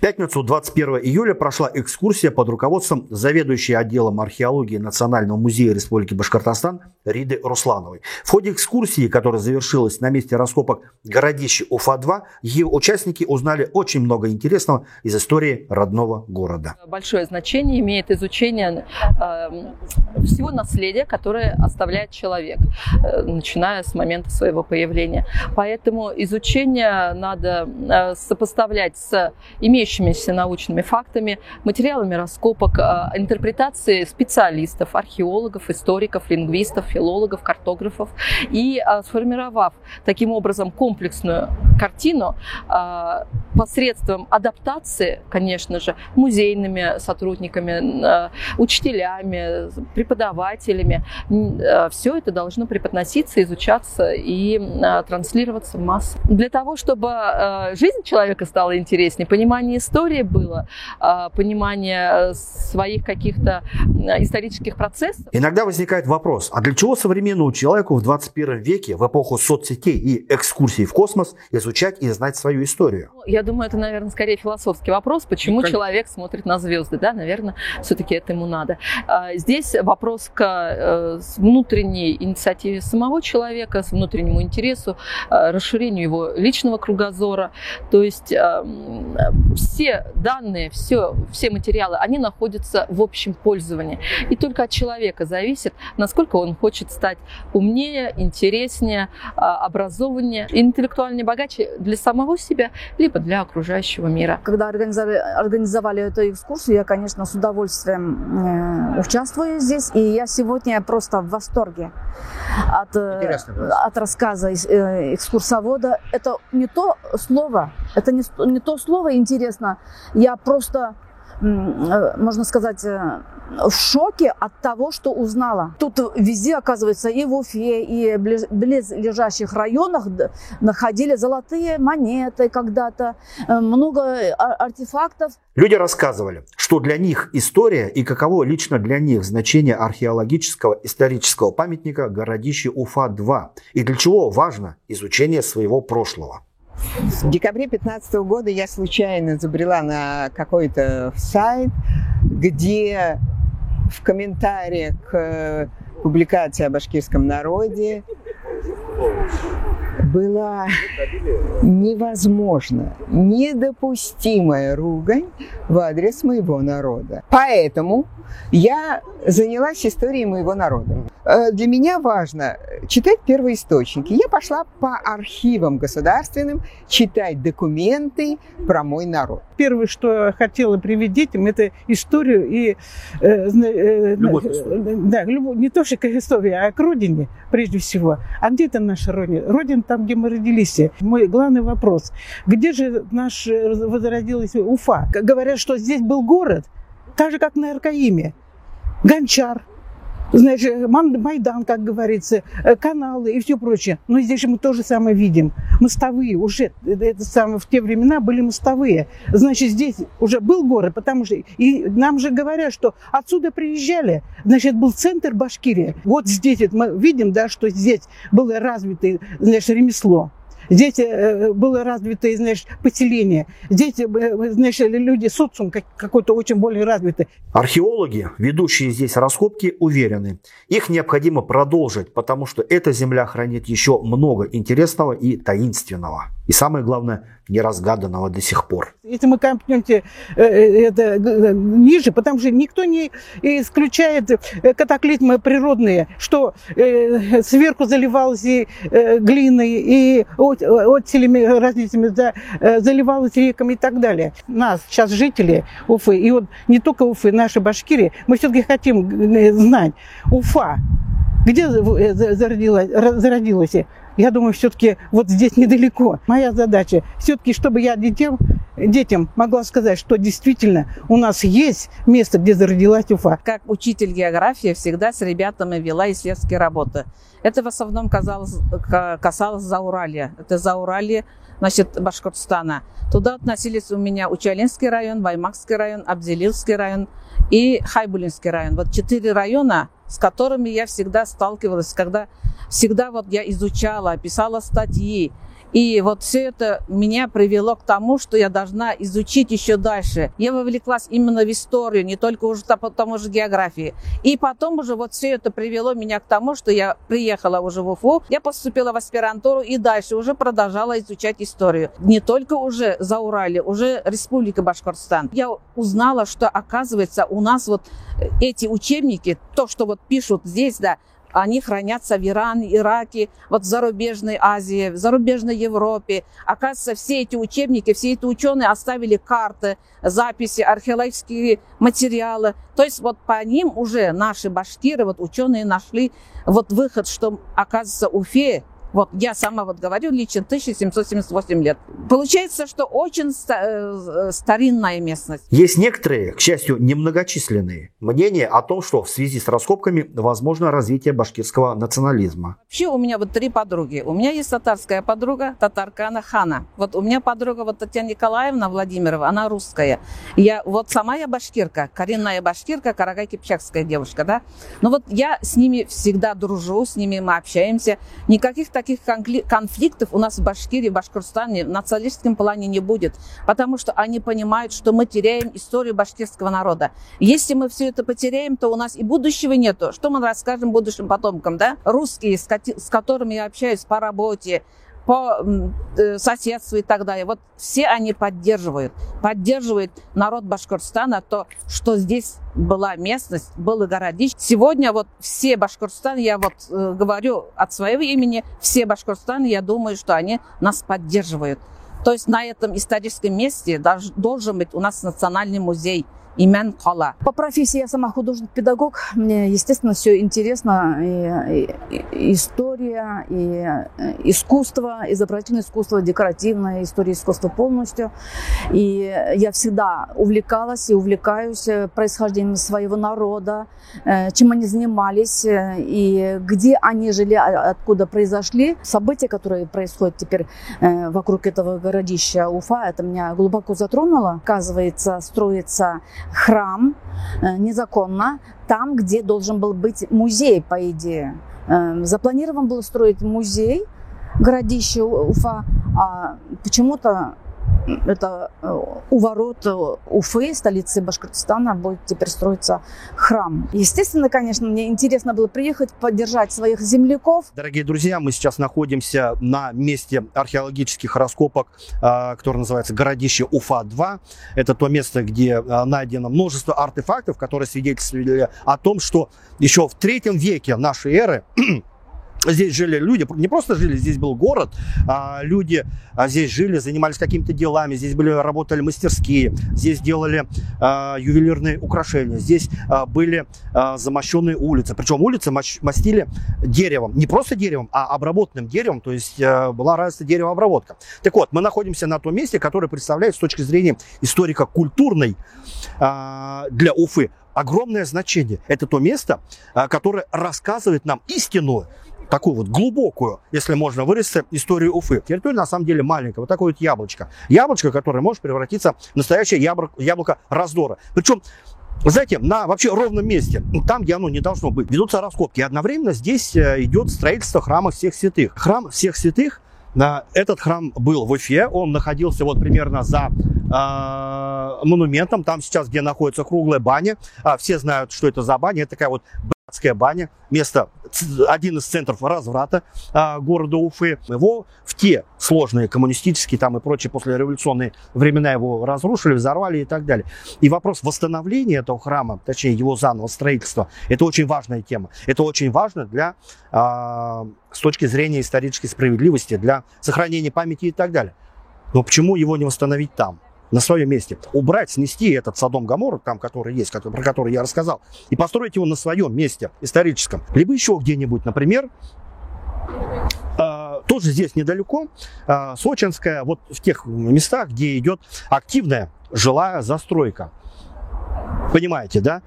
Пятницу 21 июля прошла экскурсия под руководством заведующей отделом археологии Национального музея Республики Башкортостан Риды Руслановой. В ходе экскурсии, которая завершилась на месте раскопок городища Уфа-2, ее участники узнали очень много интересного из истории родного города. Большое значение имеет изучение э, всего наследия, которое оставляет человек, э, начиная с момента своего появления. Поэтому изучение надо э, сопоставлять с имеющимися имеющимися научными фактами, материалами раскопок, а, интерпретации специалистов, археологов, историков, лингвистов, филологов, картографов. И а, сформировав таким образом комплексную картину а, посредством адаптации, конечно же, музейными сотрудниками, учителями, преподавателями, все это должно преподноситься, изучаться и транслироваться в массы. Для того, чтобы жизнь человека стала интереснее, понимание понимание истории было, а, понимание э, своих каких-то исторических процессов. Иногда возникает вопрос, а для чего современному человеку в 21 веке, в эпоху соцсетей и экскурсий в космос, изучать и знать свою историю? Ну, я думаю, это, наверное, скорее философский вопрос, почему человек смотрит на звезды, да, наверное, все-таки это ему надо. А, здесь вопрос к э, внутренней инициативе самого человека, с внутреннему интересу, э, расширению его личного кругозора, то есть все данные, все, все материалы, они находятся в общем пользовании. И только от человека зависит, насколько он хочет стать умнее, интереснее, а, образованнее, интеллектуальнее богаче для самого себя, либо для окружающего мира. Когда организовали, организовали эту экскурсию, я, конечно, с удовольствием э, участвую здесь. И я сегодня просто в восторге от, э, от рассказа э, экскурсовода. Это не то слово, это не, не то слово интересно. Я просто Э, можно сказать, э, в шоке от того, что узнала. Тут везде, оказывается, и в Уфе, и в близлежащих районах находили золотые монеты когда-то, э, много артефактов. Люди рассказывали, что для них история и каково лично для них значение археологического исторического памятника городища Уфа-2 и для чего важно изучение своего прошлого. В декабре 2015 года я случайно забрела на какой-то сайт, где в комментариях к публикации о башкирском народе была невозможна, недопустимая ругань в адрес моего народа. Поэтому я занялась историей моего народа. Э, для меня важно читать первоисточники. Я пошла по архивам государственным читать документы про мой народ. Первое, что я хотела привить детям, это историю и... Э, э, любовь э, Да, любовь, не то, что к истории, а к родине, прежде всего. А где это наша родина? Родина там, где мы родились. Мой главный вопрос. Где же наш э, возродилась Уфа? Говорят, что здесь был город, так же, как на Аркаиме. Гончар, значит, Майдан, как говорится, э, каналы и все прочее. Но здесь же мы то же самое видим. Мостовые уже, э, это самое, в те времена были мостовые. Значит, здесь уже был город, потому что и нам же говорят, что отсюда приезжали. Значит, был центр Башкирии. Вот здесь вот мы видим, да, что здесь было развито значит, ремесло. Здесь э, было развито, знаешь, поселение. Здесь, знаешь, люди социум какой-то очень более развитый. Археологи, ведущие здесь раскопки, уверены, их необходимо продолжить, потому что эта земля хранит еще много интересного и таинственного. И самое главное, неразгаданного до сих пор. Если мы копнемте э, э, это ниже, потому что никто не исключает катаклизмы природные, что сверху заливалось и глиной, и отселями различными заливалось реками и так далее. Нас сейчас жители Уфы, и вот не только Уфы, наши Башкирии, мы все-таки хотим знать, Уфа, где зародилась, зародилась я думаю, все-таки вот здесь недалеко. Моя задача все-таки, чтобы я детям, детям могла сказать, что действительно у нас есть место, где зародилась Уфа. Как учитель географии всегда с ребятами вела исследовательские работы. Это в основном касалось, касалось Зауралья. Это Зауралье, значит, Башкортостана. Туда относились у меня Учалинский район, Баймакский район, Абзелилский район и Хайбулинский район. Вот четыре района, с которыми я всегда сталкивалась, когда всегда вот я изучала, писала статьи. И вот все это меня привело к тому, что я должна изучить еще дальше. Я вовлеклась именно в историю, не только уже по тому же географии. И потом уже вот все это привело меня к тому, что я приехала уже в Уфу, я поступила в аспирантуру и дальше уже продолжала изучать историю. Не только уже за Урале, уже Республика Башкортостан. Я узнала, что оказывается у нас вот эти учебники, то, что вот пишут здесь, да, они хранятся в Иране, Ираке, вот в зарубежной Азии, в зарубежной Европе. Оказывается, все эти учебники, все эти ученые оставили карты, записи, археологические материалы. То есть вот по ним уже наши башкиры, вот ученые нашли вот выход, что, оказывается, Уфе вот я сама вот говорю лично 1778 лет. Получается, что очень э, старинная местность. Есть некоторые, к счастью, немногочисленные мнения о том, что в связи с раскопками возможно развитие башкирского национализма. Вообще у меня вот три подруги. У меня есть татарская подруга, татарка она Хана. Вот у меня подруга вот Татьяна Николаевна Владимирова, она русская. Я вот сама я башкирка, коренная башкирка, карагай-кипчакская девушка, да. Но вот я с ними всегда дружу, с ними мы общаемся. Никаких таких конфликтов у нас в Башкирии, в Башкортостане в националистском плане не будет, потому что они понимают, что мы теряем историю башкирского народа. Если мы все это потеряем, то у нас и будущего нету. Что мы расскажем будущим потомкам, да? Русские, с которыми я общаюсь по работе, по э, соседству и так далее. Вот все они поддерживают, поддерживают народ Башкортостана, то, что здесь была местность, было городище. Сегодня вот все Башкортостан, я вот э, говорю от своего имени, все Башкортостан, я думаю, что они нас поддерживают. То есть на этом историческом месте должен быть у нас национальный музей – имен қала. По профессии я сама художник-педагог. Мне, естественно, все интересно. И, и, история, и э, искусство, изобразительное искусство, декоративное, история искусства полностью. И я всегда увлекалась и увлекаюсь э, происхождением своего народа, э, чем они занимались, и где они жили, а, откуда произошли. События, которые происходят теперь вокруг этого городища Уфа, это меня глубоко затронуло. Оказывается, строится храм э, незаконно там, где должен был быть музей, по идее. Э, запланирован был строить музей городище Уфа, а почему-то это э, у ворот э, Уфы, столицы Башкортостана, будет теперь строиться храм. Естественно, конечно, мне интересно было приехать, поддержать своих земляков. Дорогие друзья, мы сейчас находимся на месте археологических раскопок, которое называется городище Уфа-2. Это то место, где найдено множество артефактов, которые свидетельствовали о том, что еще в третьем веке нашей эры Здесь жили люди, не просто жили, здесь был город, а люди а здесь жили, занимались какими-то делами, здесь были, работали мастерские, здесь делали а, ювелирные украшения, здесь были замощенные улицы. Причем улицы мастили деревом, не просто деревом, а обработанным деревом, то есть была разница деревообработка. Так вот, мы находимся на том месте, которое представляет с точки зрения историка-культурной а, для Уфы огромное значение. Это то место, которое рассказывает нам истину такую вот глубокую, если можно выразиться, историю Уфы. Территория на самом деле маленькая, вот такое вот яблочко. Яблочко, которое может превратиться в настоящее яблоко, яблоко раздора. Причем знаете, на вообще ровном месте, там, где оно не должно быть, ведутся раскопки. И одновременно здесь э, идет строительство храма всех святых. Храм всех святых этот храм был в Уфе, он находился вот примерно за э, монументом, там сейчас, где находится круглая баня. А, все знают, что это за баня, это такая вот Адская баня, место, один из центров разврата а, города Уфы. Его в те сложные коммунистические там и прочие послереволюционные времена его разрушили, взорвали и так далее. И вопрос восстановления этого храма, точнее его заново строительства, это очень важная тема. Это очень важно для, а, с точки зрения исторической справедливости, для сохранения памяти и так далее. Но почему его не восстановить там? На своем месте. Убрать, снести этот Садом Гамор, там, который есть, который, про который я рассказал, и построить его на своем месте историческом. Либо еще где-нибудь, например, э, тоже здесь недалеко, э, Сочинская, вот в тех местах, где идет активная жилая застройка. Понимаете, да?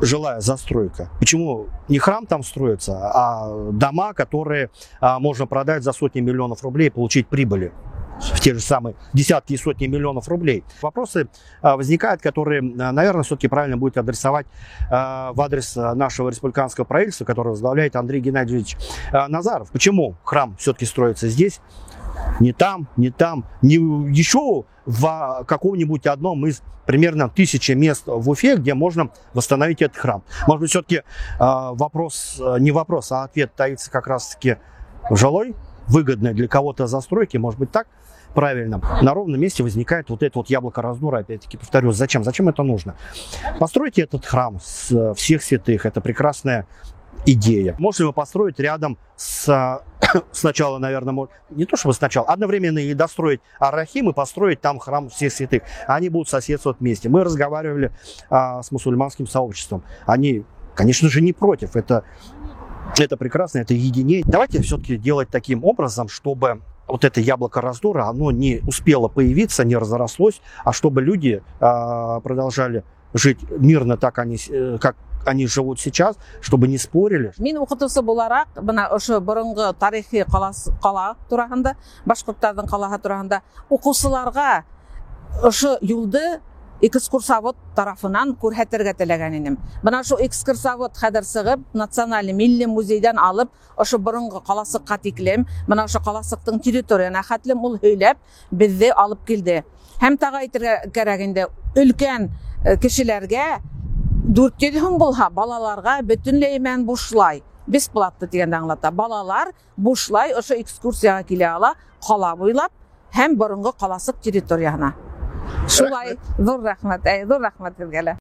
жилая застройка. Почему не храм там строится, а дома, которые а, можно продать за сотни миллионов рублей и получить прибыли в те же самые десятки и сотни миллионов рублей. Вопросы а, возникают, которые, а, наверное, все-таки правильно будет адресовать а, в адрес нашего республиканского правительства, которое возглавляет Андрей Геннадьевич Назаров. Почему храм все-таки строится здесь? не там, не там, не еще в каком-нибудь одном из примерно тысячи мест в Уфе, где можно восстановить этот храм. Может быть, все-таки вопрос, не вопрос, а ответ таится как раз-таки в жилой, выгодной для кого-то застройки, может быть так правильно. На ровном месте возникает вот это вот яблоко раздора, опять-таки повторю, зачем? Зачем это нужно? Постройте этот храм с э, всех святых, это прекрасная идея. Можно его построить рядом с сначала, наверное, не то чтобы сначала, одновременно и достроить Арахим и построить там храм всех святых. Они будут соседствовать вместе. Мы разговаривали а, с мусульманским сообществом. Они, конечно же, не против. Это, это прекрасно, это единение. Давайте все-таки делать таким образом, чтобы вот это яблоко раздора, оно не успело появиться, не разрослось, а чтобы люди а, продолжали жить мирно так, они, э, как они живут сейчас, чтобы не спорили. Мин укытучы буларак, мына ошо борынгы тарихи кала турасында, башкорттардын калаһы турасында укучыларга ошо юлды экскурсовод тарафынан күрһәтергә теләгән идем. Бына шу экскурсовод хәзер сыгып, националь милли музейдан алып, ошо борынгы каласыкка тиклем, бына ошо каласыктың территорияна хәтлем ул һөйләп, безне алып килде. Һәм тага әйтергә кирәк инде, өлкән кешеләргә дүрт йөҙ һум булһа, балаларға бөтөнләй мән бушлай. Бесплатно дигәндә аңлата. Балалар бушлай ошо экскурсияга килә ала, кала буйлап һәм борынгы каласык территорияһына. Шулай, ҙур рәхмәт, әй, ҙур рәхмәт һеҙгә лә.